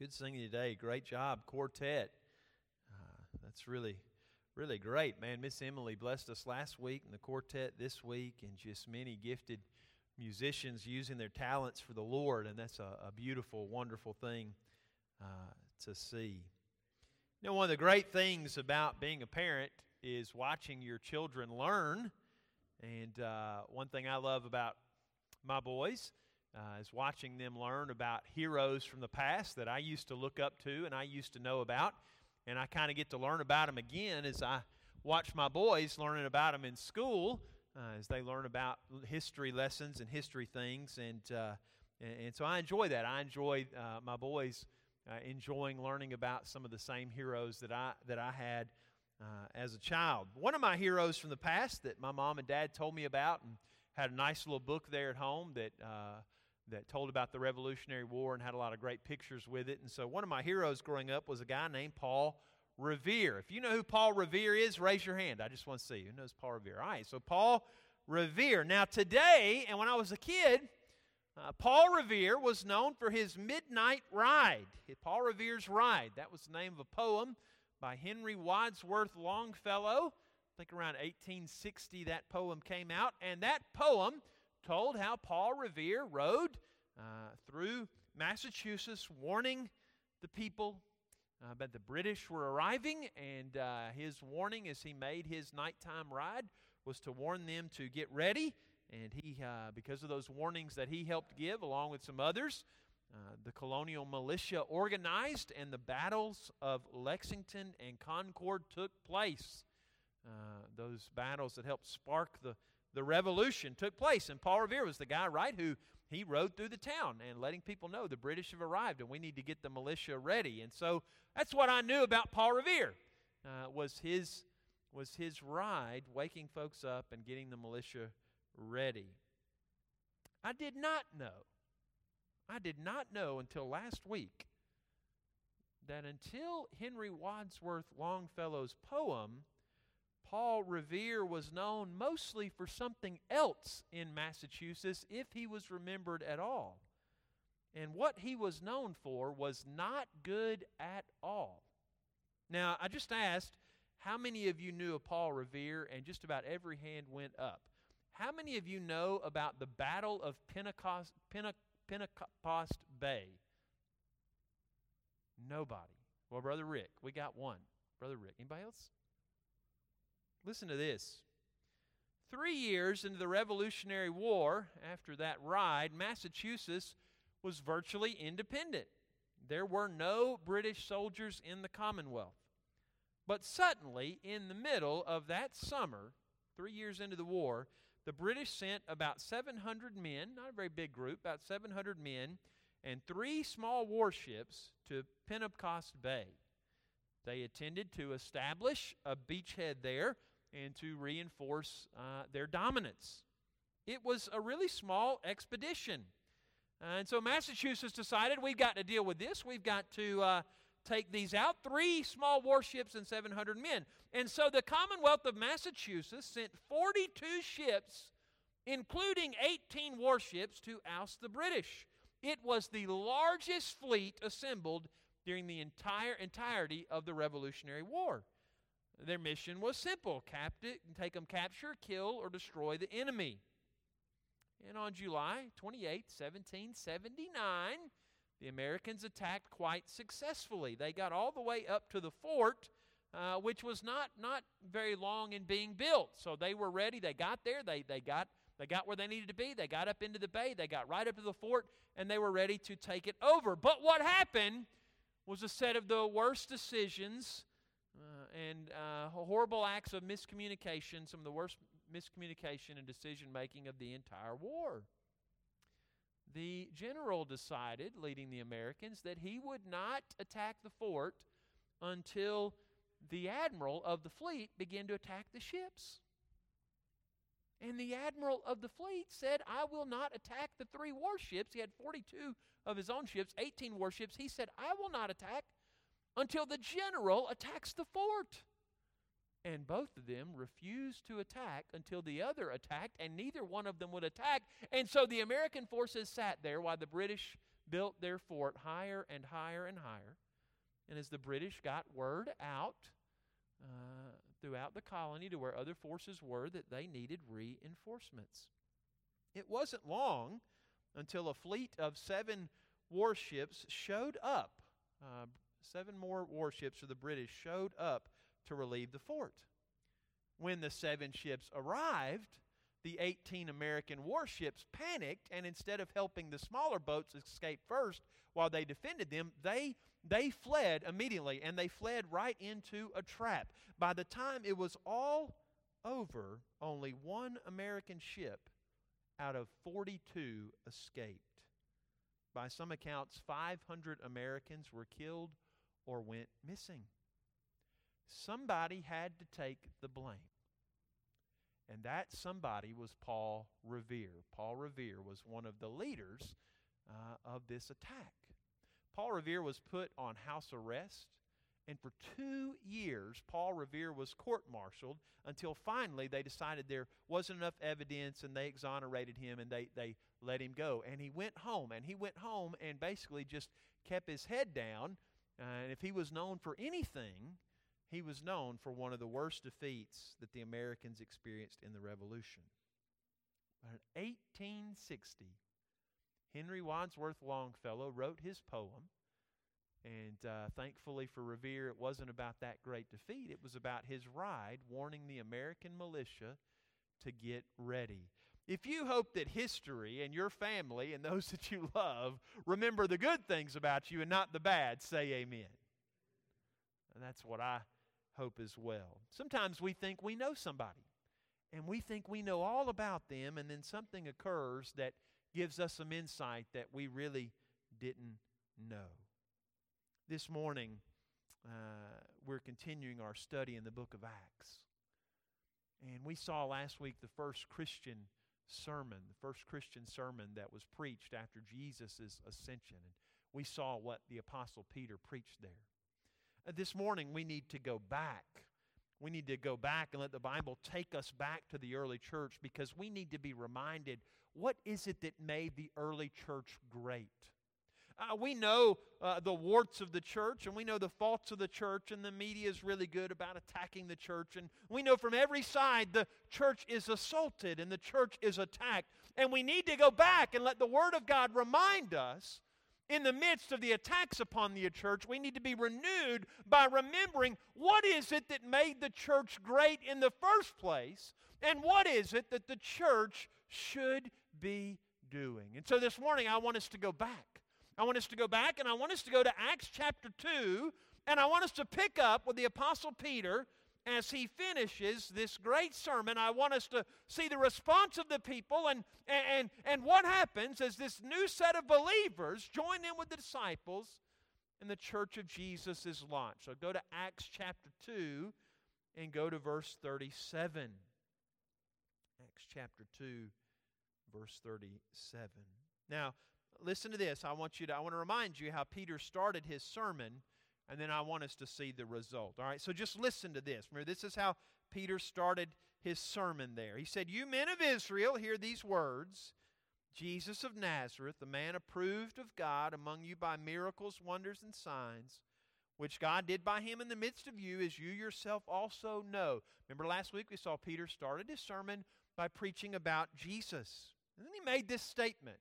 Good singing today. Great job, quartet. Uh, that's really, really great, man. Miss Emily blessed us last week and the quartet this week, and just many gifted musicians using their talents for the Lord, and that's a, a beautiful, wonderful thing uh, to see. You know, one of the great things about being a parent is watching your children learn. And uh, one thing I love about my boys uh, is watching them learn about heroes from the past that I used to look up to and I used to know about. And I kind of get to learn about them again as I watch my boys learning about them in school, uh, as they learn about history lessons and history things. And, uh, and, and, so I enjoy that. I enjoy uh, my boys uh, enjoying learning about some of the same heroes that I, that I had. Uh, as a child. One of my heroes from the past that my mom and dad told me about and had a nice little book there at home that that told about the Revolutionary War and had a lot of great pictures with it. And so one of my heroes growing up was a guy named Paul Revere. If you know who Paul Revere is, raise your hand. I just want to see who knows Paul Revere. All right, so Paul Revere. Now today, and when I was a kid, uh, Paul Revere was known for his midnight ride. Paul Revere's Ride. That was the name of a poem by Henry Wadsworth Longfellow. I think around 1860 that poem came out, and that poem told how Paul Revere rode uh, through Massachusetts, warning the people uh, that the British were arriving. And uh, his warning as he made his nighttime ride was to warn them to get ready. And he, uh, because of those warnings that he helped give, along with some others, uh, the colonial militia organized, and the battles of Lexington and Concord took place. Those battles that helped spark the the revolution took place. And Paul Revere was the guy, right, who he rode through the town and letting people know the British have arrived and we need to get the militia ready. And so that's what I knew about Paul Revere uh, was his was his ride, waking folks up and getting the militia ready. I did not know. I did not know until last week that until Henry Wadsworth Longfellow's poem Paul Revere was known mostly for something else in Massachusetts, if he was remembered at all. And what he was known for was not good at all. Now, I just asked how many of you knew of Paul Revere, and just about every hand went up. How many of you know about the Battle of Penobscot, Penobscot Bay? Nobody. Well, Brother Rick, we got one. Brother Rick. Anybody else? Listen to this. Three years into the Revolutionary War, after that ride, Massachusetts was virtually independent. There were no British soldiers in the Commonwealth. But suddenly, in the middle of that summer, three years into the war, the British sent about 700 men, not a very big group, about 700 men, and three small warships to Penobscot Bay. They intended to establish a beachhead there and to reinforce uh, their dominance. It was a really small expedition. And so Massachusetts decided we've got to deal with this. We've got to uh, take these out. Three small warships and 700 men. And so the Commonwealth of Massachusetts sent 42 ships, including 18 warships, to oust the British. It was the largest fleet assembled during the entire entirety of the Revolutionary War. Their mission was simple captive, take them, capture, kill, or destroy the enemy. And on July 28, 1779, the Americans attacked quite successfully. They got all the way up to the fort, uh, which was not, not very long in being built. So they were ready. They got there. They, they, got, they got where they needed to be. They got up into the bay. They got right up to the fort, and they were ready to take it over. But what happened was a set of the worst decisions and uh, horrible acts of miscommunication, some of the worst miscommunication and decision making of the entire war. The general decided, leading the Americans, that he would not attack the fort until the admiral of the fleet began to attack the ships. And the admiral of the fleet said, I will not attack the three warships. He had 42 of his own ships, 18 warships. He said, I will not attack until the general attacks the fort. And both of them refused to attack until the other attacked, and neither one of them would attack. And so the American forces sat there while the British built their fort higher and higher and higher. And as the British got word out uh, throughout the colony to where other forces were that they needed reinforcements, it wasn't long until a fleet of seven warships showed up. Uh, seven more warships of the British showed up to relieve the fort. When the seven ships arrived, the 18 American warships panicked, and instead of helping the smaller boats escape first while they defended them, they, they fled immediately, and they fled right into a trap. By the time it was all over, only one American ship out of 42 escaped. By some accounts, 500 Americans were killed or went missing. Somebody had to take the blame. And that somebody was Paul Revere. Paul Revere was one of the leaders uh, of this attack. Paul Revere was put on house arrest, and for two years, Paul Revere was court martialed until finally they decided there wasn't enough evidence and they exonerated him and they, they let him go. And he went home, and he went home and basically just kept his head down. Uh, and if he was known for anything, he was known for one of the worst defeats that the Americans experienced in the Revolution. But in 1860, Henry Wadsworth Longfellow wrote his poem. And uh, thankfully for Revere, it wasn't about that great defeat. It was about his ride warning the American militia to get ready. If you hope that history and your family and those that you love remember the good things about you and not the bad, say amen. And that's what I hope as well. Sometimes we think we know somebody, and we think we know all about them, and then something occurs that gives us some insight that we really didn't know. This morning, uh, we're continuing our study in the book of Acts. And we saw last week the first Christian sermon, the first Christian sermon that was preached after Jesus' ascension. And we saw what the Apostle Peter preached there. Uh, this morning, we need to go back. We need to go back and let the Bible take us back to the early church because we need to be reminded what is it that made the early church great? Uh, we know uh, the warts of the church and we know the faults of the church, and the media is really good about attacking the church. And we know from every side the church is assaulted and the church is attacked. And we need to go back and let the Word of God remind us in the midst of the attacks upon the church, we need to be renewed by remembering what is it that made the church great in the first place, and what is it that the church should be doing. And so this morning, I want us to go back. I want us to go back, and I want us to go to Acts chapter 2, and I want us to pick up with the Apostle Peter as he finishes this great sermon, I want us to see the response of the people and, and, and what happens as this new set of believers join in with the disciples and the church of Jesus is launched. So go to Acts chapter 2 and go to verse 37. Acts chapter 2, verse 37. Now, listen to this. I want you to I want to remind you how Peter started his sermon and then I want us to see the result. All right, so just listen to this. Remember, this is how Peter started his sermon there. He said, You men of Israel, hear these words Jesus of Nazareth, the man approved of God among you by miracles, wonders, and signs, which God did by him in the midst of you, as you yourself also know. Remember last week we saw Peter started his sermon by preaching about Jesus. And then he made this statement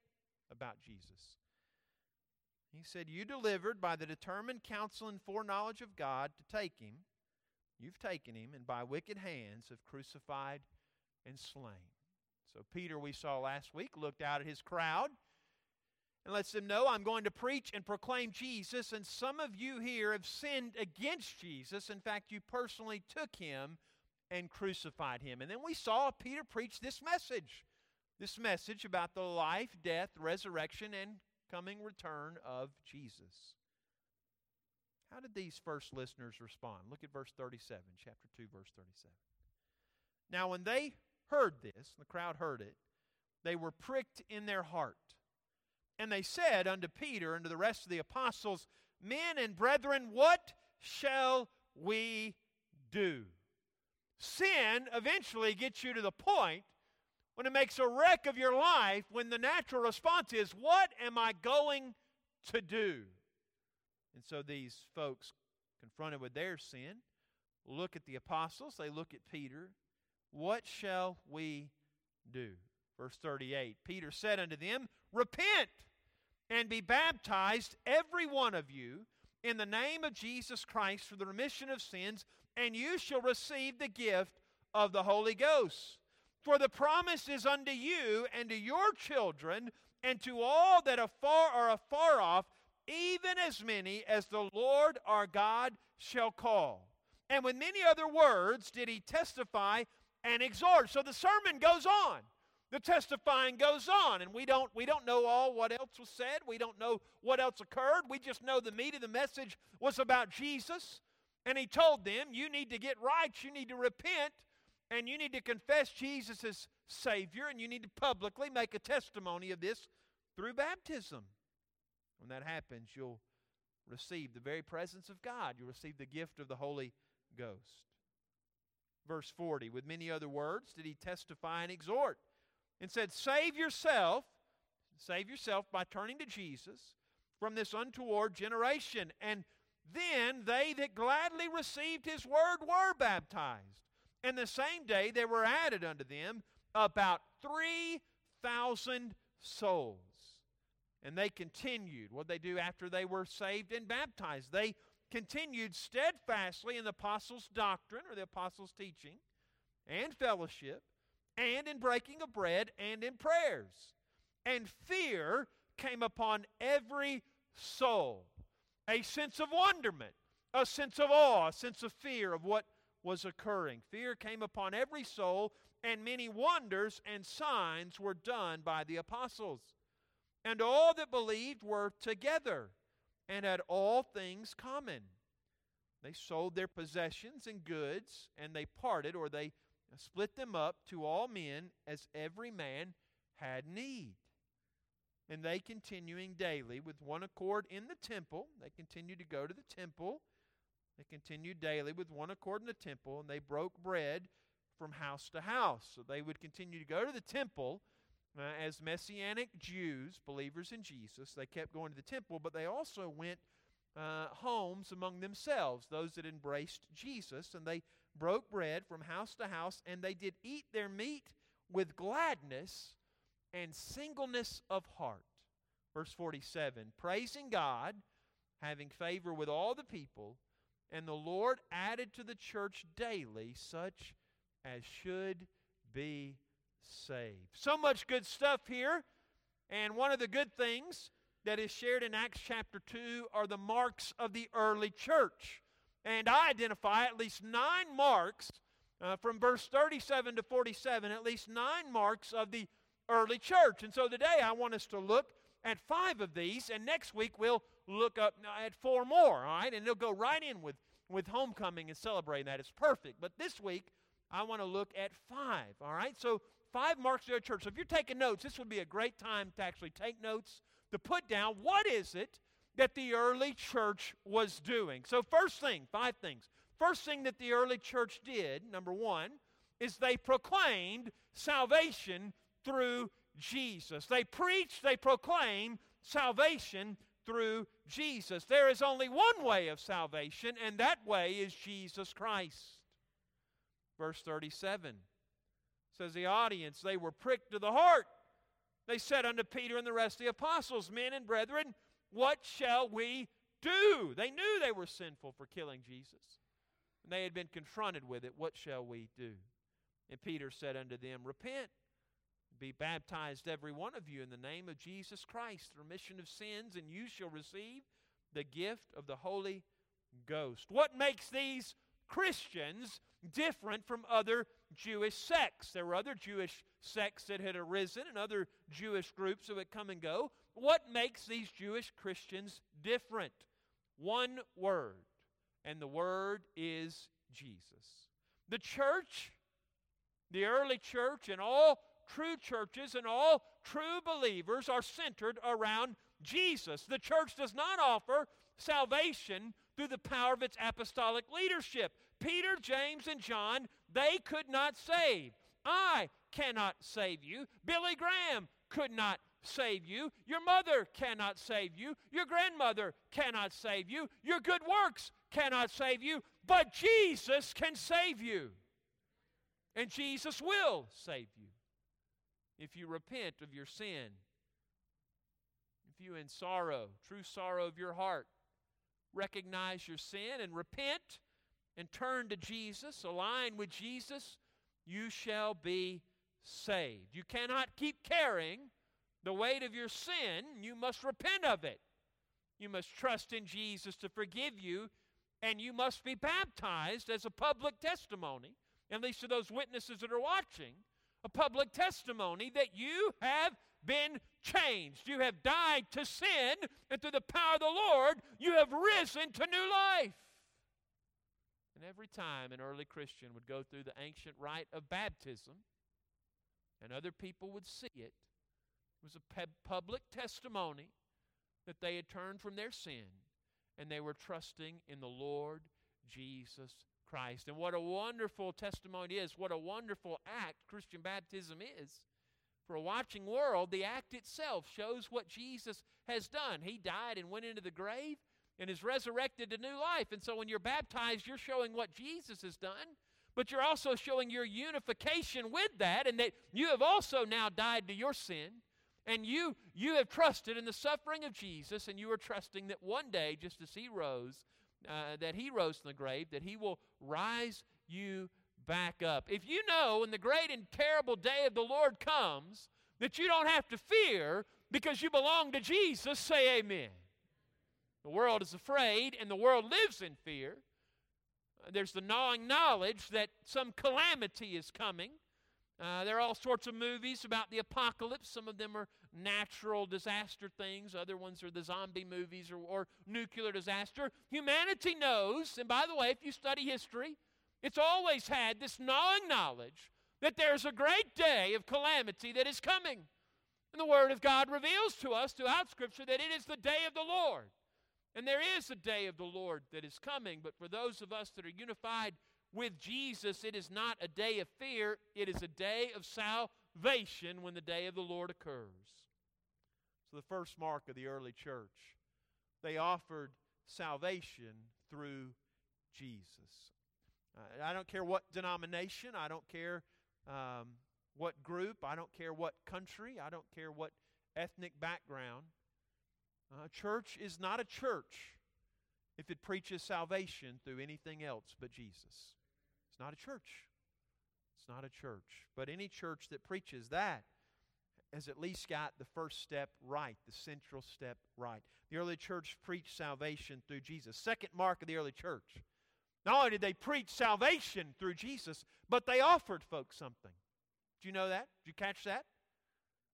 about Jesus. He said, You delivered by the determined counsel and foreknowledge of God to take him. You've taken him, and by wicked hands have crucified and slain. So, Peter, we saw last week, looked out at his crowd and lets them know, I'm going to preach and proclaim Jesus. And some of you here have sinned against Jesus. In fact, you personally took him and crucified him. And then we saw Peter preach this message this message about the life, death, resurrection, and coming return of Jesus. How did these first listeners respond? Look at verse 37, chapter 2, verse 37. Now, when they heard this, the crowd heard it, they were pricked in their heart. And they said unto Peter and to the rest of the apostles, Men and brethren, what shall we do? Sin eventually gets you to the point when it makes a wreck of your life, when the natural response is, What am I going to do. And so these folks, confronted with their sin, look at the apostles, they look at Peter. What shall we do? Verse 38 Peter said unto them, Repent and be baptized, every one of you, in the name of Jesus Christ for the remission of sins, and you shall receive the gift of the Holy Ghost. For the promise is unto you and to your children and to all that afar are afar off, even as many as the Lord our God shall call. And with many other words did he testify and exhort. So the sermon goes on. The testifying goes on, and we don't, we don't know all what else was said. We don't know what else occurred. We just know the meat of the message was about Jesus. And he told them, You need to get right, you need to repent, and you need to confess Jesus as Savior, and you need to publicly make a testimony of this through baptism. When that happens, you'll receive the very presence of God. You'll receive the gift of the Holy Ghost. Verse 40 With many other words did he testify and exhort, and said, Save yourself, save yourself by turning to Jesus from this untoward generation. And then they that gladly received his word were baptized. And the same day there were added unto them about 3,000 souls. And they continued. What they do after they were saved and baptized? They continued steadfastly in the apostles' doctrine or the apostles' teaching and fellowship and in breaking of bread and in prayers. And fear came upon every soul. A sense of wonderment, a sense of awe, a sense of fear of what was occurring. Fear came upon every soul, and many wonders and signs were done by the apostles. And all that believed were together and had all things common. They sold their possessions and goods, and they parted, or they split them up to all men as every man had need. And they continuing daily with one accord in the temple, they continued to go to the temple they continued daily with one accord in the temple, and they broke bread from house to house. So they would continue to go to the temple uh, as Messianic Jews, believers in Jesus. They kept going to the temple, but they also went uh, homes among themselves, those that embraced Jesus, and they broke bread from house to house, and they did eat their meat with gladness and singleness of heart. Verse 47 Praising God, having favor with all the people and the Lord added to the church daily such as should be saved. So much good stuff here. And one of the good things that is shared in Acts chapter 2 are the marks of the early church. And I identify at least nine marks uh, from verse 37 to 47, at least nine marks of the early church. And so today I want us to look at five of these, and next week we'll look up at four more, all right? And they'll go right in with, with homecoming and celebrating that. It's perfect. But this week, I want to look at five, all right? So, five marks of the church. So, if you're taking notes, this would be a great time to actually take notes, to put down what is it that the early church was doing. So, first thing, five things. First thing that the early church did, number one, is they proclaimed salvation through Jesus. They preached, they proclaimed salvation through Jesus. There is only one way of salvation, and that way is Jesus Christ. Verse 37 says, The audience, they were pricked to the heart. They said unto Peter and the rest of the apostles, Men and brethren, what shall we do? They knew they were sinful for killing Jesus. And they had been confronted with it. What shall we do? And Peter said unto them, Repent be baptized, every one of you, in the name of Jesus Christ, the remission of sins, and you shall receive the gift of the Holy Ghost. What makes these Christians different from other Jewish sects? There were other Jewish sects that had arisen and other Jewish groups that would come and go. What makes these Jewish Christians different? One word, and the word is Jesus. The church, the early church, and all true churches and all true believers are centered around Jesus. The church does not offer salvation through the power of its apostolic leadership. Peter, James, and John, they could not save. I cannot save you. Billy Graham could not save you. Your mother cannot save you. Your grandmother cannot save you. Your good works cannot save you. But Jesus can save you. And Jesus will save you if you repent of your sin. If you, in sorrow, true sorrow of your heart, recognize your sin and repent and turn to Jesus, align with Jesus, you shall be saved. You cannot keep carrying the weight of your sin. You must repent of it. You must trust in Jesus to forgive you, and you must be baptized as a public testimony, at least to those witnesses that are watching, a public testimony that you have been changed. You have died to sin, and through the power of the Lord, you have risen to new life. And every time an early Christian would go through the ancient rite of baptism, and other people would see it, it was a public testimony that they had turned from their sin and they were trusting in the Lord Jesus Christ. And what a wonderful testimony is, what a wonderful act Christian baptism is. For a watching world, the act itself shows what Jesus has done. He died and went into the grave and is resurrected to new life. And so when you're baptized, you're showing what Jesus has done, but you're also showing your unification with that and that you have also now died to your sin. And you you have trusted in the suffering of Jesus, and you are trusting that one day, just as he rose, uh, that he rose from the grave, that he will rise you back up. If you know when the great and terrible day of the Lord comes that you don't have to fear because you belong to Jesus, say amen. The world is afraid and the world lives in fear. There's the gnawing knowledge that some calamity is coming. Uh, there are all sorts of movies about the apocalypse. Some of them are natural disaster things, other ones are the zombie movies or, or nuclear disaster. Humanity knows, and by the way, if you study history, it's always had this gnawing knowledge that there's a great day of calamity that is coming. And the Word of God reveals to us throughout Scripture that it is the day of the Lord. And there is a day of the Lord that is coming, but for those of us that are unified with Jesus, it is not a day of fear, it is a day of salvation when the day of the Lord occurs. So, the first mark of the early church, they offered salvation through Jesus. Uh, I don't care what denomination, I don't care um, what group, I don't care what country, I don't care what ethnic background. Uh, church is not a church if it preaches salvation through anything else but Jesus. Not a church. It's not a church. But any church that preaches that has at least got the first step right, the central step right. The early church preached salvation through Jesus. Second mark of the early church. Not only did they preach salvation through Jesus, but they offered folks something. Do you know that? Did you catch that?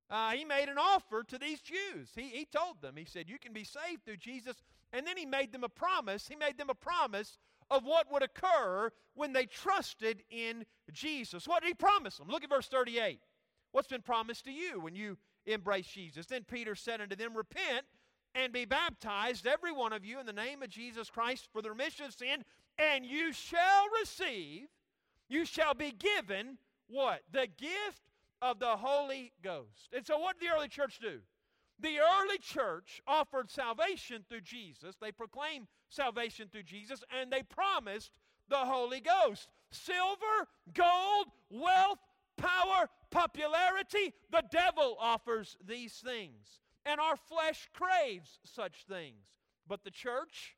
Uh, he made an offer to these Jews. He, he told them, he said, You can be saved through Jesus. And then he made them a promise. He made them a promise of what would occur when they trusted in Jesus. What did he promise them? Look at verse 38. What's been promised to you when you embrace Jesus? Then Peter said unto them, Repent and be baptized, every one of you, in the name of Jesus Christ for the remission of sin, and you shall receive, you shall be given what? The gift of the Holy Ghost. And so, what did the early church do? The early church offered salvation through Jesus. They proclaimed salvation through Jesus, and they promised the Holy Ghost. Silver, gold, wealth, power, popularity, the devil offers these things. And our flesh craves such things. But the church,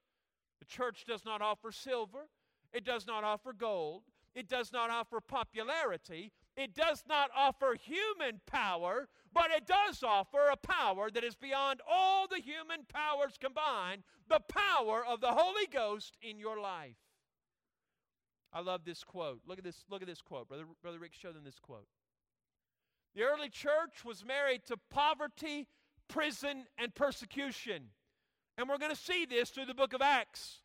the church does not offer silver, it does not offer gold, it does not offer popularity, it does not offer human power, but it does offer a power that is beyond all the human powers combined the power of the Holy Ghost in your life. I love this quote. Look at this, look at this quote. Brother, Brother Rick, show them this quote. The early church was married to poverty, prison, and persecution. And we're going to see this through the book of Acts.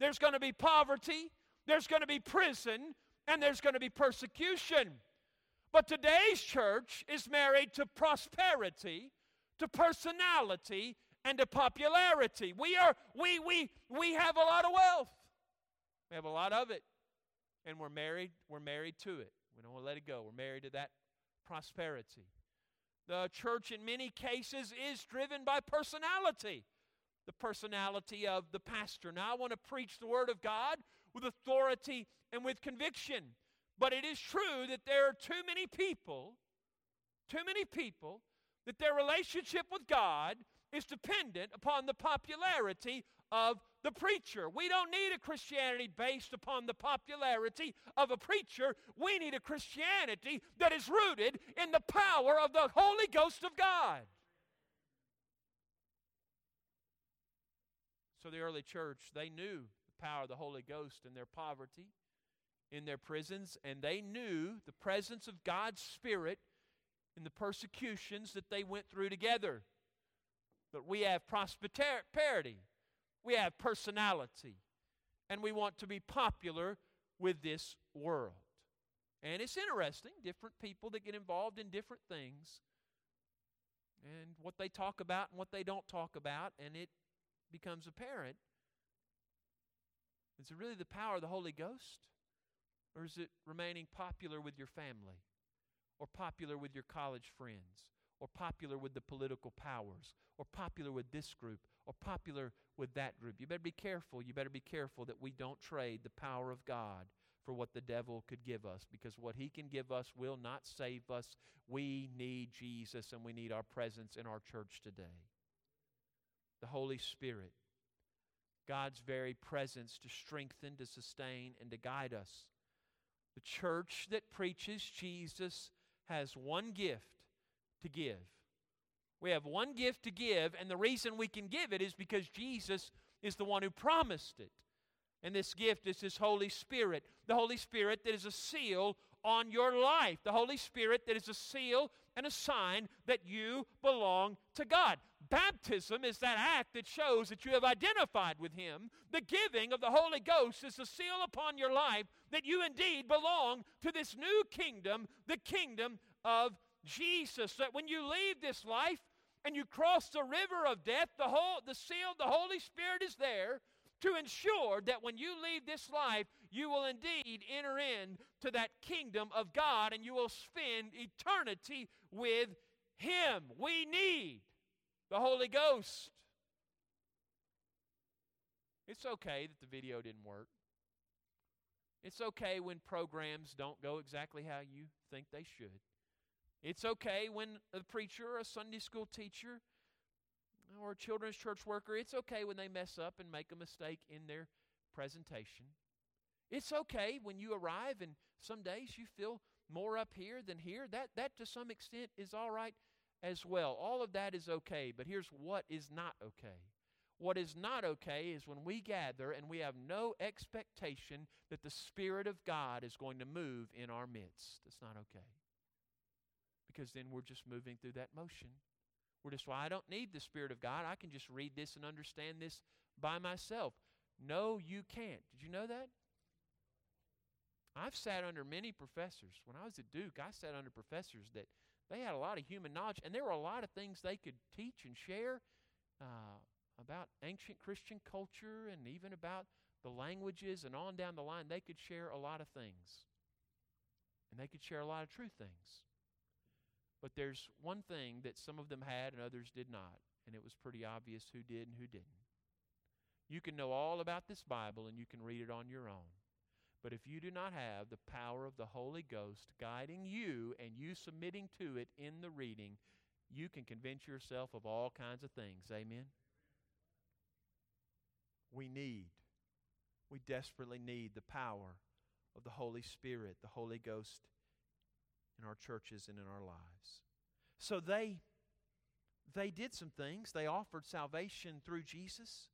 There's going to be poverty, there's going to be prison, and there's going to be persecution. But today's church is married to prosperity, to personality, and to popularity. We are we we we have a lot of wealth. We have a lot of it. And we're married, we're married to it. We don't want to let it go. We're married to that prosperity. The church, in many cases, is driven by personality the personality of the pastor. Now, I want to preach the Word of God with authority and with conviction. But it is true that there are too many people, too many people, that their relationship with God is dependent upon the popularity of the preacher. We don't need a Christianity based upon the popularity of a preacher. We need a Christianity that is rooted in the power of the Holy Ghost of God. So the early church, they knew the power of the Holy Ghost in their poverty, in their prisons, and they knew the presence of God's Spirit in the persecutions that they went through together. But we have prosperity, we have personality, and we want to be popular with this world. And it's interesting, different people that get involved in different things, and what they talk about and what they don't talk about, and it becomes apparent. Is it really the power of the Holy Ghost? Or is it remaining popular with your family? Or popular with your college friends? Or popular with the political powers? Or popular with this group? Or popular with that group? You better be careful. You better be careful that we don't trade the power of God for what the devil could give us because what he can give us will not save us. We need Jesus and we need our presence in our church today the Holy Spirit, God's very presence to strengthen, to sustain, and to guide us. The church that preaches Jesus has one gift to give. We have one gift to give, and the reason we can give it is because Jesus is the one who promised it. And this gift is His Holy Spirit, the Holy Spirit that is a seal on your life, the Holy Spirit that is a seal and a sign that you belong to God. Baptism is that act that shows that you have identified with Him. The giving of the Holy Ghost is the seal upon your life that you indeed belong to this new kingdom, the kingdom of Jesus. That when you leave this life and you cross the river of death, the, whole, the seal the Holy Spirit is there to ensure that when you leave this life, you will indeed enter into that kingdom of God and you will spend eternity with Him. We need the Holy Ghost. It's okay that the video didn't work. It's okay when programs don't go exactly how you think they should. It's okay when a preacher or a Sunday school teacher or a children's church worker, it's okay when they mess up and make a mistake in their presentation. It's okay when you arrive and some days you feel more up here than here. That, that to some extent is all right as well. All of that is okay, but here's what is not okay. What is not okay is when we gather and we have no expectation that the Spirit of God is going to move in our midst. That's not okay. Because then we're just moving through that motion. We're just, well, I don't need the Spirit of God. I can just read this and understand this by myself. No, you can't. Did you know that? I've sat under many professors. When I was at Duke, I sat under professors that they had a lot of human knowledge, and there were a lot of things they could teach and share uh, about ancient Christian culture and even about the languages and on down the line. They could share a lot of things, and they could share a lot of true things. But there's one thing that some of them had and others did not, and it was pretty obvious who did and who didn't. You can know all about this Bible and you can read it on your own. But if you do not have the power of the Holy Ghost guiding you and you submitting to it in the reading, you can convince yourself of all kinds of things. Amen? We need, we desperately need the power of the Holy Spirit, the Holy Ghost in our churches and in our lives. So they they did some things. They offered salvation through Jesus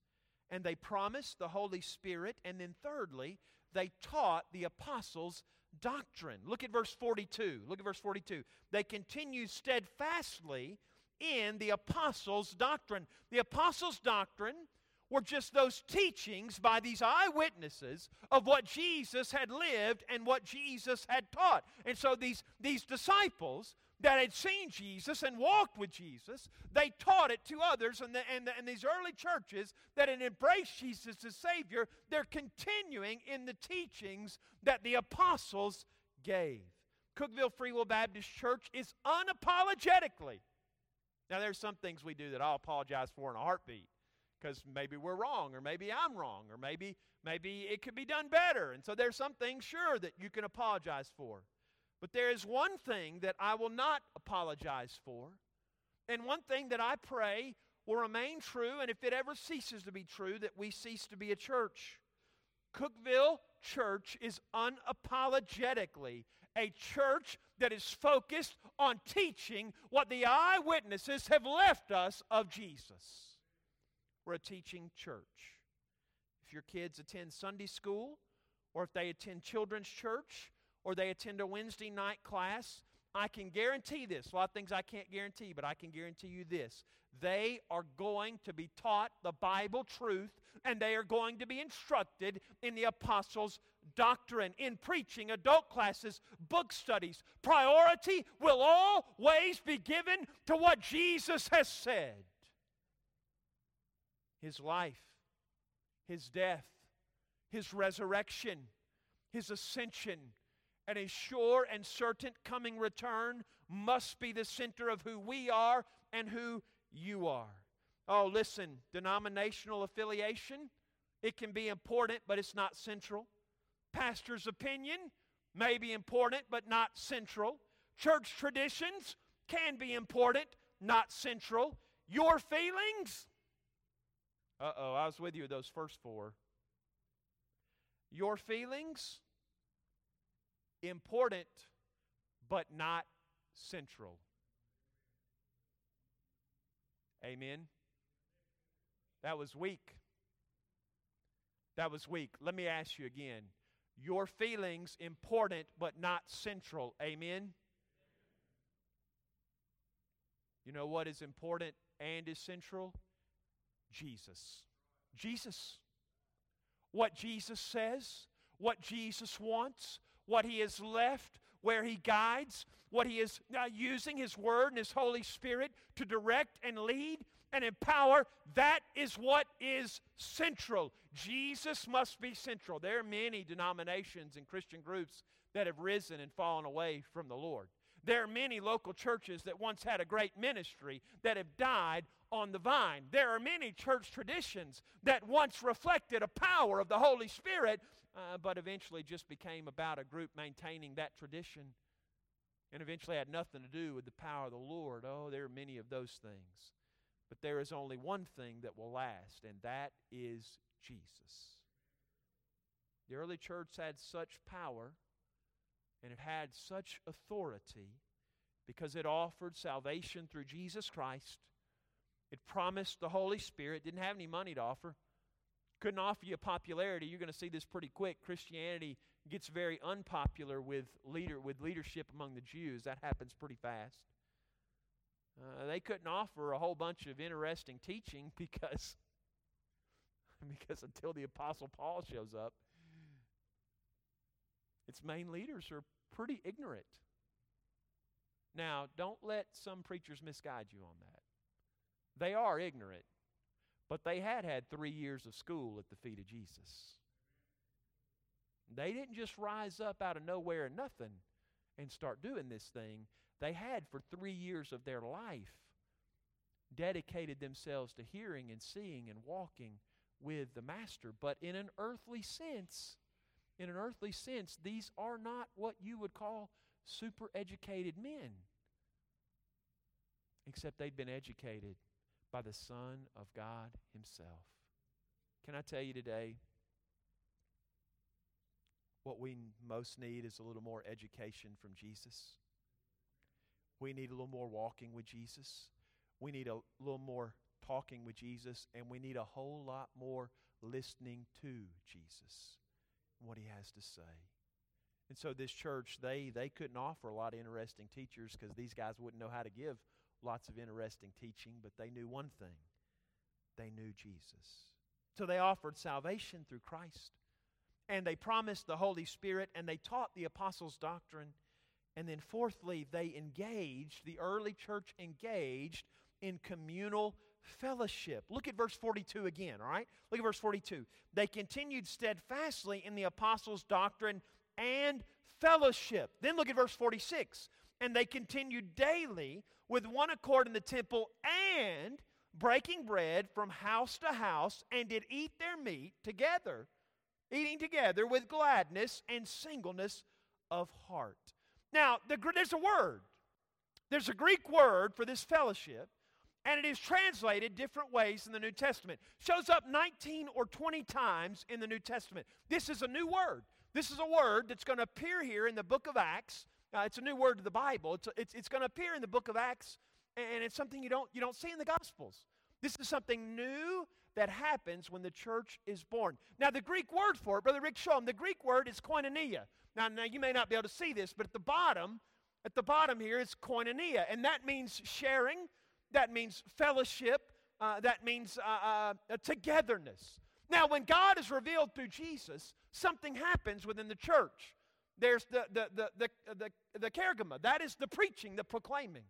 and they promised the Holy Spirit and then thirdly, they taught the apostles doctrine. Look at verse 42. Look at verse 42. They continue steadfastly in the apostles' doctrine. The apostles' doctrine were just those teachings by these eyewitnesses of what Jesus had lived and what Jesus had taught. And so these, these disciples that had seen Jesus and walked with Jesus, they taught it to others. And, the, and, the, and these early churches that had embraced Jesus as Savior, they're continuing in the teachings that the apostles gave. Cookeville Free Will Baptist Church is unapologetically. Now, there's some things we do that I'll apologize for in a heartbeat because maybe we're wrong or maybe I'm wrong or maybe maybe it could be done better. And so there's some things sure that you can apologize for. But there is one thing that I will not apologize for. And one thing that I pray will remain true and if it ever ceases to be true that we cease to be a church. Cookeville Church is unapologetically a church that is focused on teaching what the eyewitnesses have left us of Jesus. We're a teaching church. If your kids attend Sunday school, or if they attend children's church, or they attend a Wednesday night class, I can guarantee this. A lot of things I can't guarantee, but I can guarantee you this. They are going to be taught the Bible truth and they are going to be instructed in the apostles' doctrine, in preaching, adult classes, book studies. Priority will always be given to what Jesus has said his life, his death, his resurrection, his ascension, and a sure and certain coming return must be the center of who we are and who you are. Oh, listen, denominational affiliation, it can be important, but it's not central. Pastor's opinion may be important, but not central. Church traditions can be important, not central. Your feelings, uh oh, I was with you those first four. Your feelings, important, but not central. Amen. That was weak. That was weak. Let me ask you again. Your feelings important but not central. Amen. You know what is important and is central? Jesus. Jesus. What Jesus says, what Jesus wants, what he has left, where he guides, what he is uh, using his word and his Holy Spirit to direct and lead and empower, that is what is central. Jesus must be central. There are many denominations and Christian groups that have risen and fallen away from the Lord. There are many local churches that once had a great ministry that have died on the vine. There are many church traditions that once reflected a power of the Holy Spirit, uh, but eventually just became about a group maintaining that tradition and eventually had nothing to do with the power of the Lord. Oh, there are many of those things. But there is only one thing that will last, and that is Jesus. The early church had such power and it had such authority because it offered salvation through Jesus Christ. It promised the Holy Spirit, didn't have any money to offer, couldn't offer you popularity. You're going to see this pretty quick. Christianity gets very unpopular with leader with leadership among the Jews. That happens pretty fast. Uh, they couldn't offer a whole bunch of interesting teaching because because until the apostle Paul shows up, its main leaders are pretty ignorant. Now, don't let some preachers misguide you on that. They are ignorant, but they had had three years of school at the feet of Jesus. They didn't just rise up out of nowhere and nothing and start doing this thing. They had for three years of their life dedicated themselves to hearing and seeing and walking with the Master. But in an earthly sense, in an earthly sense, these are not what you would call super educated men, except they'd been educated by the Son of God Himself. Can I tell you today? What we most need is a little more education from Jesus. We need a little more walking with Jesus. We need a little more talking with Jesus. And we need a whole lot more listening to Jesus what he has to say. And so this church, they they couldn't offer a lot of interesting teachers because these guys wouldn't know how to give lots of interesting teaching, but they knew one thing. They knew Jesus. So they offered salvation through Christ. And they promised the Holy Spirit and they taught the apostles' doctrine. And then fourthly, they engaged, the early church engaged in communal fellowship. Look at verse 42 again, all right? Look at verse 42. They continued steadfastly in the apostles' doctrine and fellowship. Then look at verse 46. And they continued daily with one accord in the temple and breaking bread from house to house and did eat their meat together, eating together with gladness and singleness of heart. Now, the, there's a word. There's a Greek word for this fellowship, and it is translated different ways in the New Testament. Shows up 19 or 20 times in the New Testament. This is a new word. This is a word that's going to appear here in the book of Acts. Uh, it's a new word to the Bible. It's, it's, it's going to appear in the book of Acts, and it's something you don't, you don't see in the Gospels. This is something new that happens when the church is born. Now, the Greek word for it, Brother Rick, show them, the Greek word is koinonia. Now, now, you may not be able to see this, but at the bottom, at the bottom here is koinonia, and that means sharing, that means fellowship, uh, that means uh, uh, togetherness. Now, when God is revealed through Jesus, something happens within the church. There's the, the, the, the, the, the that is the preaching, the proclaiming.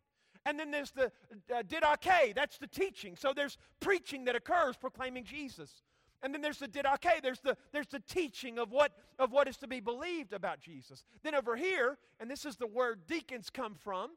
And then there's the uh, didache, that's the teaching. So there's preaching that occurs proclaiming Jesus. And then there's the didache, there's the, there's the teaching of what, of what is to be believed about Jesus. Then over here, and this is the word deacons come from,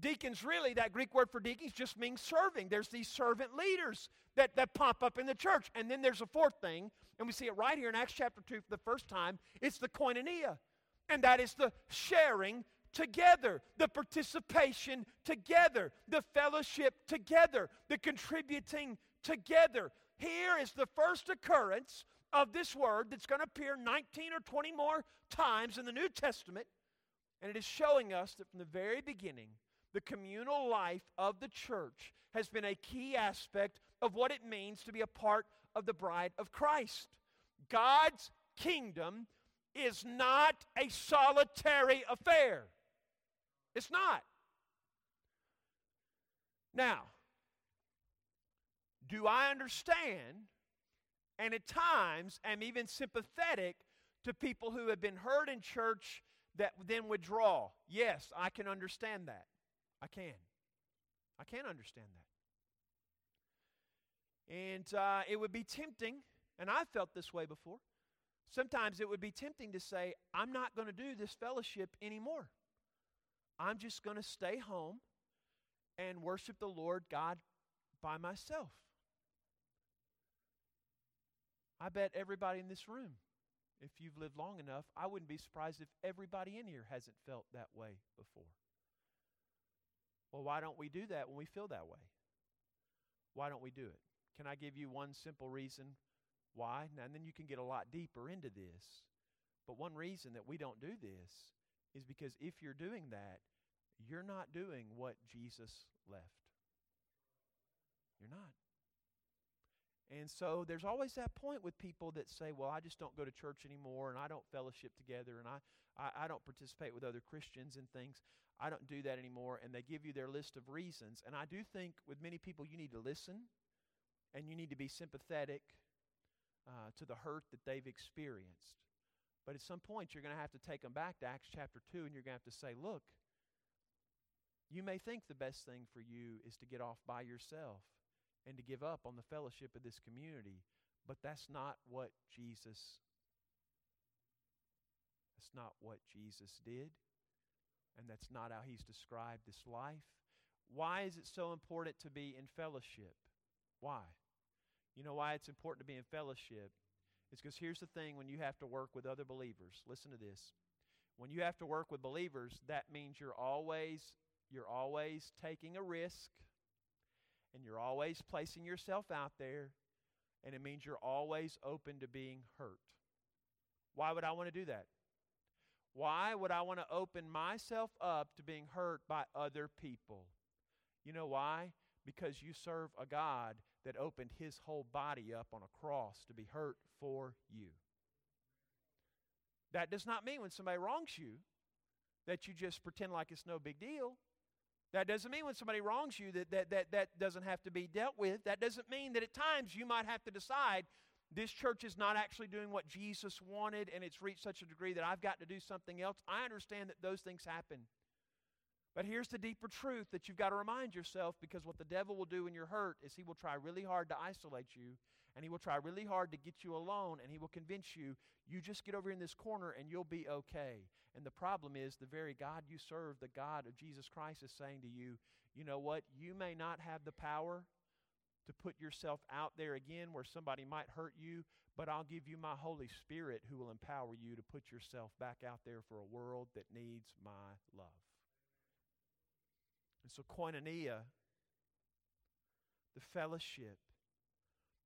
deacons really, that Greek word for deacons just means serving. There's these servant leaders that, that pop up in the church. And then there's a fourth thing, and we see it right here in Acts chapter 2 for the first time. It's the koinonia, and that is the sharing together, the participation together, the fellowship together, the contributing together. Here is the first occurrence of this word that's going to appear 19 or 20 more times in the New Testament. And it is showing us that from the very beginning, the communal life of the church has been a key aspect of what it means to be a part of the bride of Christ. God's kingdom is not a solitary affair. It's not. Now, do I understand and at times am even sympathetic to people who have been hurt in church that then withdraw? Yes, I can understand that. I can. I can understand that. And uh, it would be tempting, and I've felt this way before. Sometimes it would be tempting to say, I'm not going to do this fellowship anymore. I'm just going to stay home and worship the Lord God by myself. I bet everybody in this room, if you've lived long enough, I wouldn't be surprised if everybody in here hasn't felt that way before. Well, why don't we do that when we feel that way? Why don't we do it? Can I give you one simple reason why? and then you can get a lot deeper into this. But one reason that we don't do this is because if you're doing that, you're not doing what Jesus left. You're not. And so there's always that point with people that say, well, I just don't go to church anymore and I don't fellowship together and I, I, I, don't participate with other Christians and things. I don't do that anymore. And they give you their list of reasons. And I do think with many people, you need to listen and you need to be sympathetic uh, to the hurt that they've experienced. But at some point, you're going to have to take them back to Acts chapter 2 and you're going to have to say, look, you may think the best thing for you is to get off by yourself and to give up on the fellowship of this community, but that's not what Jesus that's not what Jesus did, and that's not how he's described this life. Why is it so important to be in fellowship? Why? You know why it's important to be in fellowship? It's because here's the thing when you have to work with other believers, listen to this. When you have to work with believers, that means you're always you're always taking a risk and you're always placing yourself out there and it means you're always open to being hurt. Why would I want to do that? Why would I want to open myself up to being hurt by other people? You know why? Because you serve a God that opened his whole body up on a cross to be hurt for you. That does not mean when somebody wrongs you that you just pretend like it's no big deal. That doesn't mean when somebody wrongs you that, that, that that doesn't have to be dealt with. That doesn't mean that at times you might have to decide this church is not actually doing what Jesus wanted and it's reached such a degree that I've got to do something else. I understand that those things happen. But here's the deeper truth that you've got to remind yourself because what the devil will do when you're hurt is he will try really hard to isolate you and he will try really hard to get you alone, and he will convince you, you just get over in this corner and you'll be okay. And the problem is, the very God you serve, the God of Jesus Christ, is saying to you, you know what? You may not have the power to put yourself out there again where somebody might hurt you, but I'll give you my Holy Spirit who will empower you to put yourself back out there for a world that needs my love. And so, koinonia, the fellowship,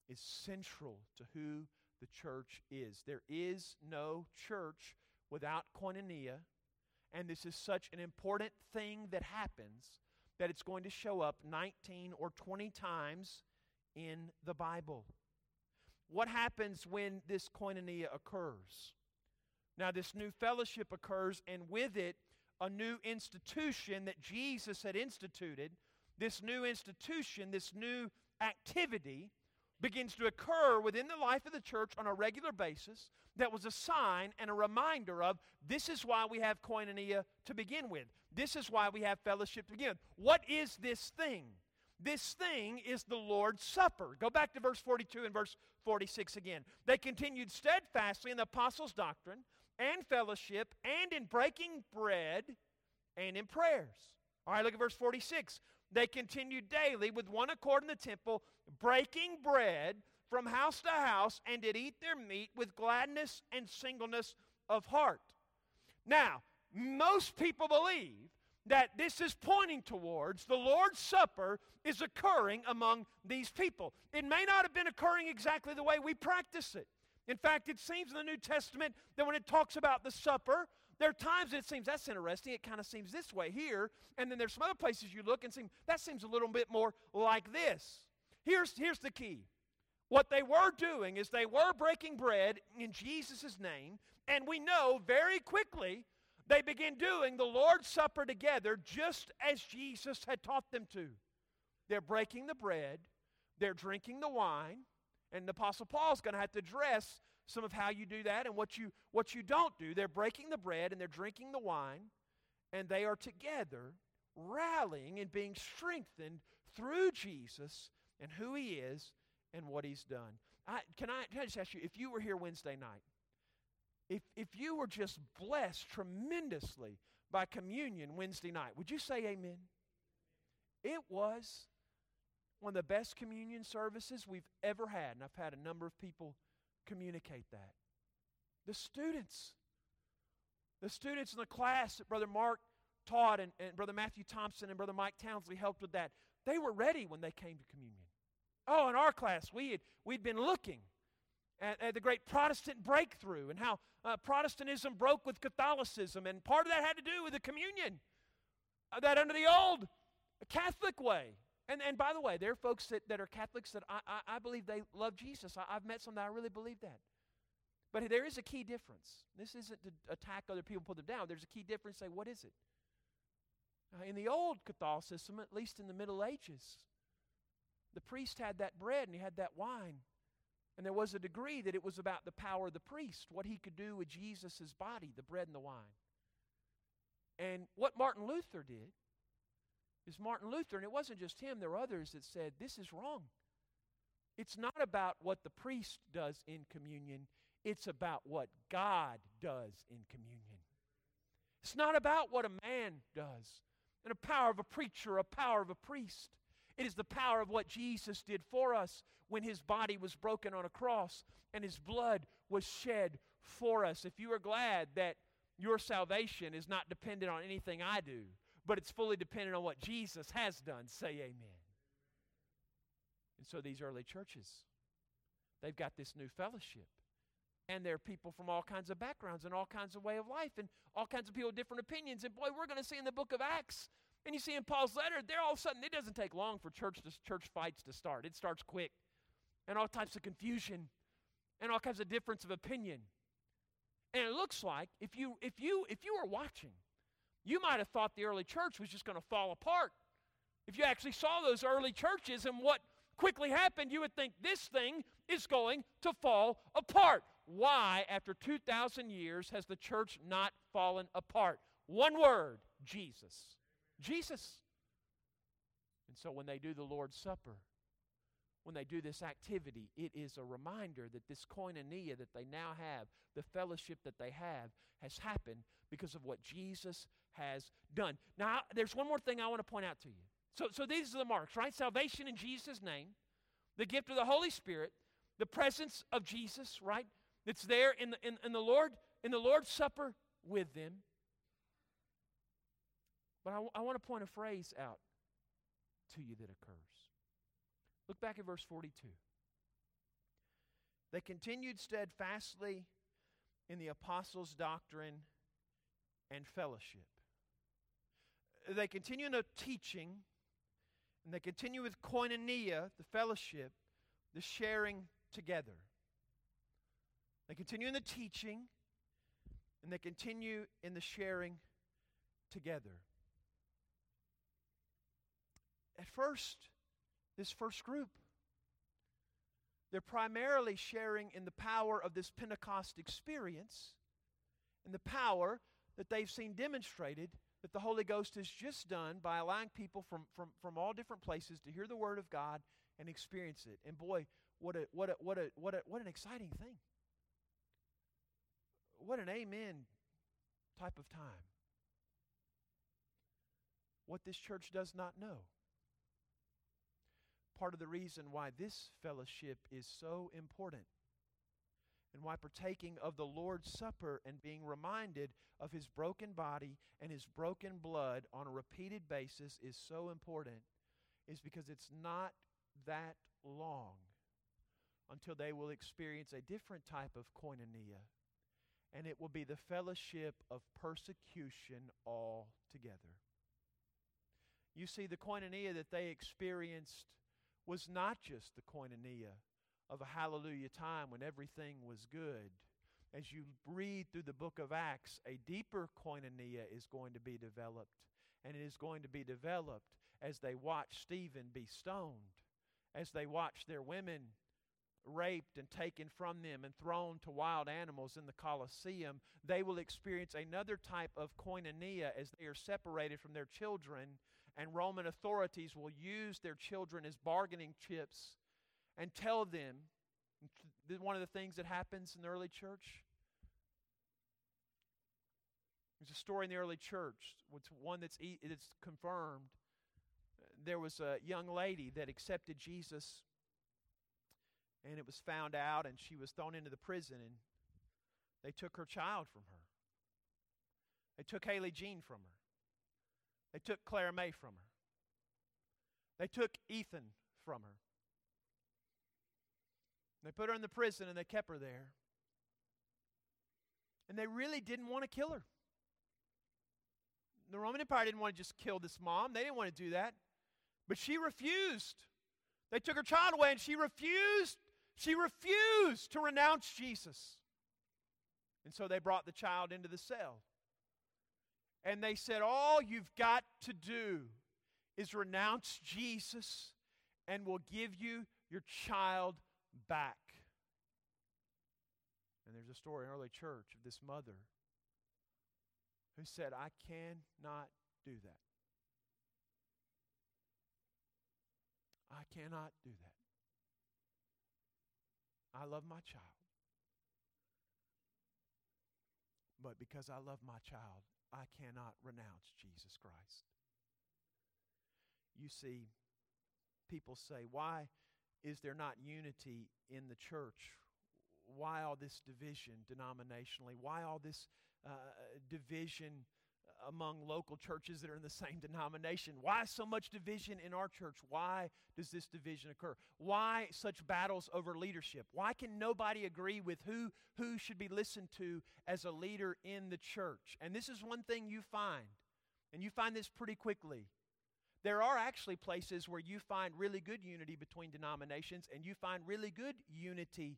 is central to who the church is. There is no church without koinonia, and this is such an important thing that happens that it's going to show up 19 or 20 times in the Bible. What happens when this koinonia occurs? Now, this new fellowship occurs, and with it, a new institution that Jesus had instituted. This new institution, this new activity, begins to occur within the life of the church on a regular basis that was a sign and a reminder of this is why we have koinonia to begin with. This is why we have fellowship to begin with. What is this thing? This thing is the Lord's Supper. Go back to verse 42 and verse 46 again. They continued steadfastly in the apostles' doctrine and fellowship and in breaking bread and in prayers. All right, look at verse 46. They continued daily with one accord in the temple, breaking bread from house to house, and did eat their meat with gladness and singleness of heart. Now, most people believe that this is pointing towards the Lord's Supper is occurring among these people. It may not have been occurring exactly the way we practice it. In fact, it seems in the New Testament that when it talks about the supper, there are times it seems that's interesting. It kind of seems this way here. And then there's some other places you look and seem that seems a little bit more like this. Here's, here's the key. What they were doing is they were breaking bread in Jesus' name, and we know very quickly they begin doing the Lord's Supper together just as Jesus had taught them to. They're breaking the bread, they're drinking the wine, and the Apostle Paul's going to have to address some of how you do that and what you, what you don't do. They're breaking the bread and they're drinking the wine, and they are together rallying and being strengthened through Jesus and who He is and what He's done. I, can, I, can I just ask you, if you were here Wednesday night, if, if you were just blessed tremendously by communion Wednesday night, would you say amen? It was one of the best communion services we've ever had, and I've had a number of people communicate that. The students, the students in the class that Brother Mark taught and, and Brother Matthew Thompson and Brother Mike Townsley helped with that, they were ready when they came to communion. Oh, in our class, we had, we'd been looking at, the great Protestant breakthrough and how uh, Protestantism broke with Catholicism, and part of that had to do with the communion. Uh, that under the old Catholic way, and, and by the way, there are folks that, that are Catholics that I, I, I believe they love Jesus. I, I've met some that I really believe that. But there is a key difference. This isn't to attack other people, put them down. There's a key difference. Say, what is it? Uh, in the old Catholicism, at least in the Middle Ages, the priest had that bread and he had that wine. And there was a degree that it was about the power of the priest, what he could do with Jesus' body, the bread and the wine. And what Martin Luther did is Martin Luther, and it wasn't just him, there were others that said, This is wrong. It's not about what the priest does in communion, it's about what God does in communion. It's not about what a man does and a power of a preacher, a power of a priest. It is the power of what Jesus did for us when his body was broken on a cross and his blood was shed for us. If you are glad that your salvation is not dependent on anything I do, but it's fully dependent on what Jesus has done. Say amen. And so these early churches, they've got this new fellowship. And there are people from all kinds of backgrounds and all kinds of way of life and all kinds of people with different opinions. And boy, we're going to see in the book of Acts, and you see in Paul's letter, there all of a sudden, it doesn't take long for church, to, church fights to start. It starts quick. And all types of confusion and all kinds of difference of opinion. And it looks like if you if you if you were watching, you might have thought the early church was just going to fall apart. If you actually saw those early churches and what quickly happened, you would think this thing is going to fall apart. Why, after 2,000 years, has the church not fallen apart? One word Jesus. Jesus. And so when they do the Lord's Supper, when they do this activity, it is a reminder that this koinonia that they now have, the fellowship that they have, has happened because of what Jesus has done. Now, there's one more thing I want to point out to you. So, so these are the marks, right? Salvation in Jesus' name, the gift of the Holy Spirit, the presence of Jesus, right? It's there in the, in, in the Lord, in the Lord's Supper with them. But I, I want to point a phrase out to you that occurs. Look back at verse 42. They continued steadfastly in the apostles' doctrine and fellowship. They continue in the teaching, and they continue with koinonia, the fellowship, the sharing together. They continue in the teaching, and they continue in the sharing together. At first, this first group, they're primarily sharing in the power of this Pentecost experience and the power that they've seen demonstrated that the Holy Ghost has just done by allowing people from, from, from all different places to hear the Word of God and experience it. And boy, what a what a what a what a what an exciting thing. What an amen type of time. What this church does not know. Part of the reason why this fellowship is so important and why partaking of the Lord's Supper and being reminded of his broken body and his broken blood on a repeated basis is so important is because it's not that long until they will experience a different type of koinonia, and it will be the fellowship of persecution altogether. You see, the koinonia that they experienced was not just the koinonia of a hallelujah time when everything was good. As you read through the book of Acts, a deeper koinonia is going to be developed. And it is going to be developed as they watch Stephen be stoned, as they watch their women raped and taken from them and thrown to wild animals in the Colosseum. They will experience another type of koinonia as they are separated from their children, and Roman authorities will use their children as bargaining chips and tell them one of the things that happens in the early church. There's a story in the early church. It's one that's, it's confirmed. There was a young lady that accepted Jesus, and it was found out, and she was thrown into the prison, and they took her child from her. They took Haley Jean from her. They took Claire May from her. They took Ethan from her. They put her in the prison and they kept her there. And they really didn't want to kill her. The Roman Empire didn't want to just kill this mom, they didn't want to do that. But she refused. They took her child away and she refused. She refused to renounce Jesus. And so they brought the child into the cell. And they said, All you've got to do is renounce Jesus, and we'll give you your child back. And there's a story in early church of this mother who said, I cannot do that. I cannot do that. I love my child. But because I love my child, I cannot renounce Jesus Christ. You see, people say, why is there not unity in the church? Why all this division denominationally? Why all this uh, division among local churches that are in the same denomination? Why so much division in our church? Why does this division occur? Why such battles over leadership? Why can nobody agree with who, who should be listened to as a leader in the church? And this is one thing you find, and you find this pretty quickly. There are actually places where you find really good unity between denominations and you find really good unity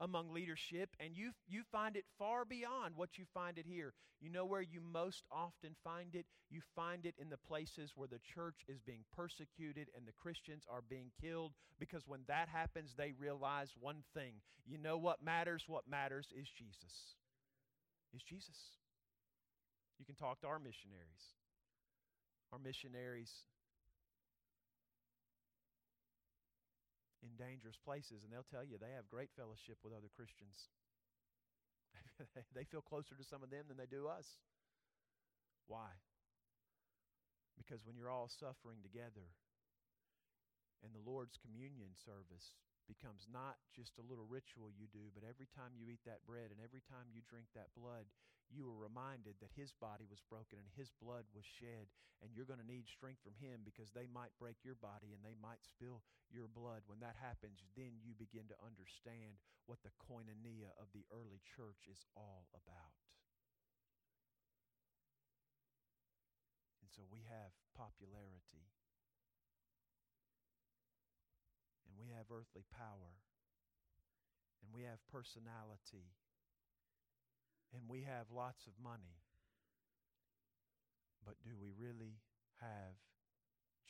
among leadership, and you, you find it far beyond what you find it here. You know where you most often find it? You find it in the places where the church is being persecuted and the Christians are being killed, because when that happens, they realize one thing. You know what matters? What matters is Jesus. Is Jesus. You can talk to our missionaries. Our missionaries in dangerous places, and they'll tell you they have great fellowship with other Christians. they feel closer to some of them than they do us. Why? Because when you're all suffering together and the Lord's communion service becomes not just a little ritual you do, but every time you eat that bread and every time you drink that blood, you were reminded that His body was broken and His blood was shed, and you're going to need strength from Him because they might break your body and they might spill your blood. When that happens, then you begin to understand what the koinonia of the early church is all about. And so we have popularity and we have earthly power, and we have personality, and we have lots of money. But do we really have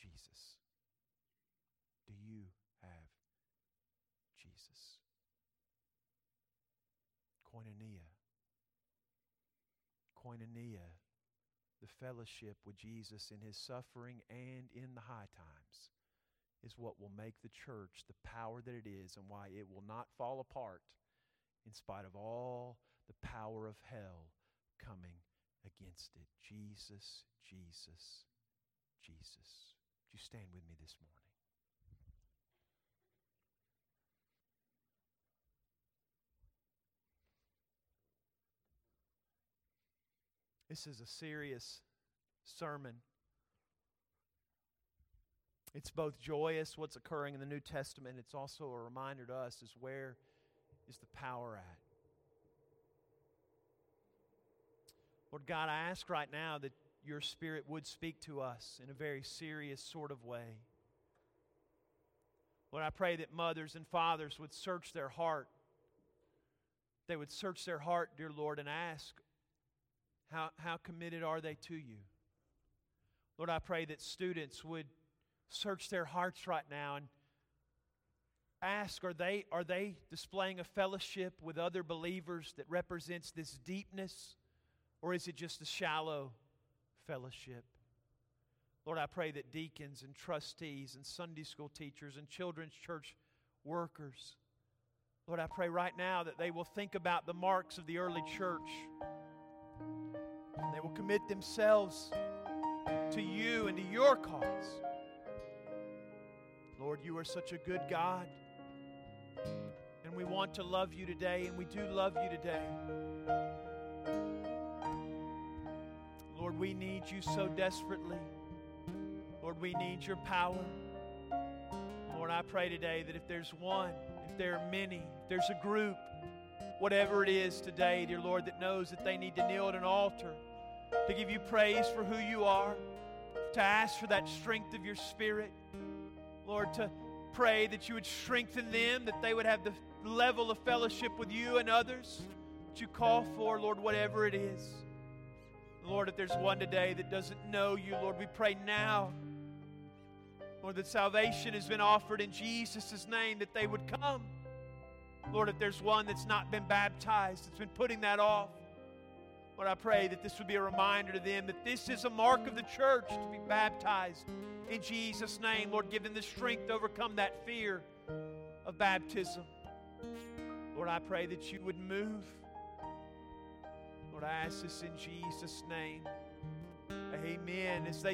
Jesus? Do you have Jesus? Koinonia. Koinonia, the fellowship with Jesus in his suffering and in the high times is what will make the church the power that it is and why it will not fall apart in spite of all the power of hell coming against it. Jesus, Jesus, Jesus. Would you stand with me this morning? This is a serious sermon. It's both joyous, what's occurring in the New Testament, it's also a reminder to us is where is the power at. Lord God, I ask right now that your Spirit would speak to us in a very serious sort of way. Lord, I pray that mothers and fathers would search their heart. They would search their heart, dear Lord, and ask, how, how committed are they to you? Lord, I pray that students would search their hearts right now and ask are they, are they displaying a fellowship with other believers that represents this deepness, or is it just a shallow fellowship? Lord, I pray that deacons and trustees and Sunday school teachers and children's church workers, Lord, I pray right now that they will think about the marks of the early church. They will commit themselves to you and to your cause. Lord, you are such a good God. And we want to love you today, and we do love you today. Lord, we need you so desperately. Lord, we need your power. Lord, I pray today that if there's one, if there are many, if there's a group, whatever it is today, dear Lord, that knows that they need to kneel at an altar to give you praise for who you are, to ask for that strength of your spirit. Lord, to pray that you would strengthen them, that they would have the level of fellowship with you and others that you call for, Lord, whatever it is. Lord, if there's one today that doesn't know you, Lord, we pray now, Lord, that salvation has been offered in Jesus' name, that they would come. Lord, if there's one that's not been baptized, that's been putting that off, Lord, I pray that this would be a reminder to them that this is a mark of the church to be baptized in Jesus' name. Lord, give them the strength to overcome that fear of baptism. Lord, I pray that you would move. Lord, I ask this in Jesus' name. Amen. As they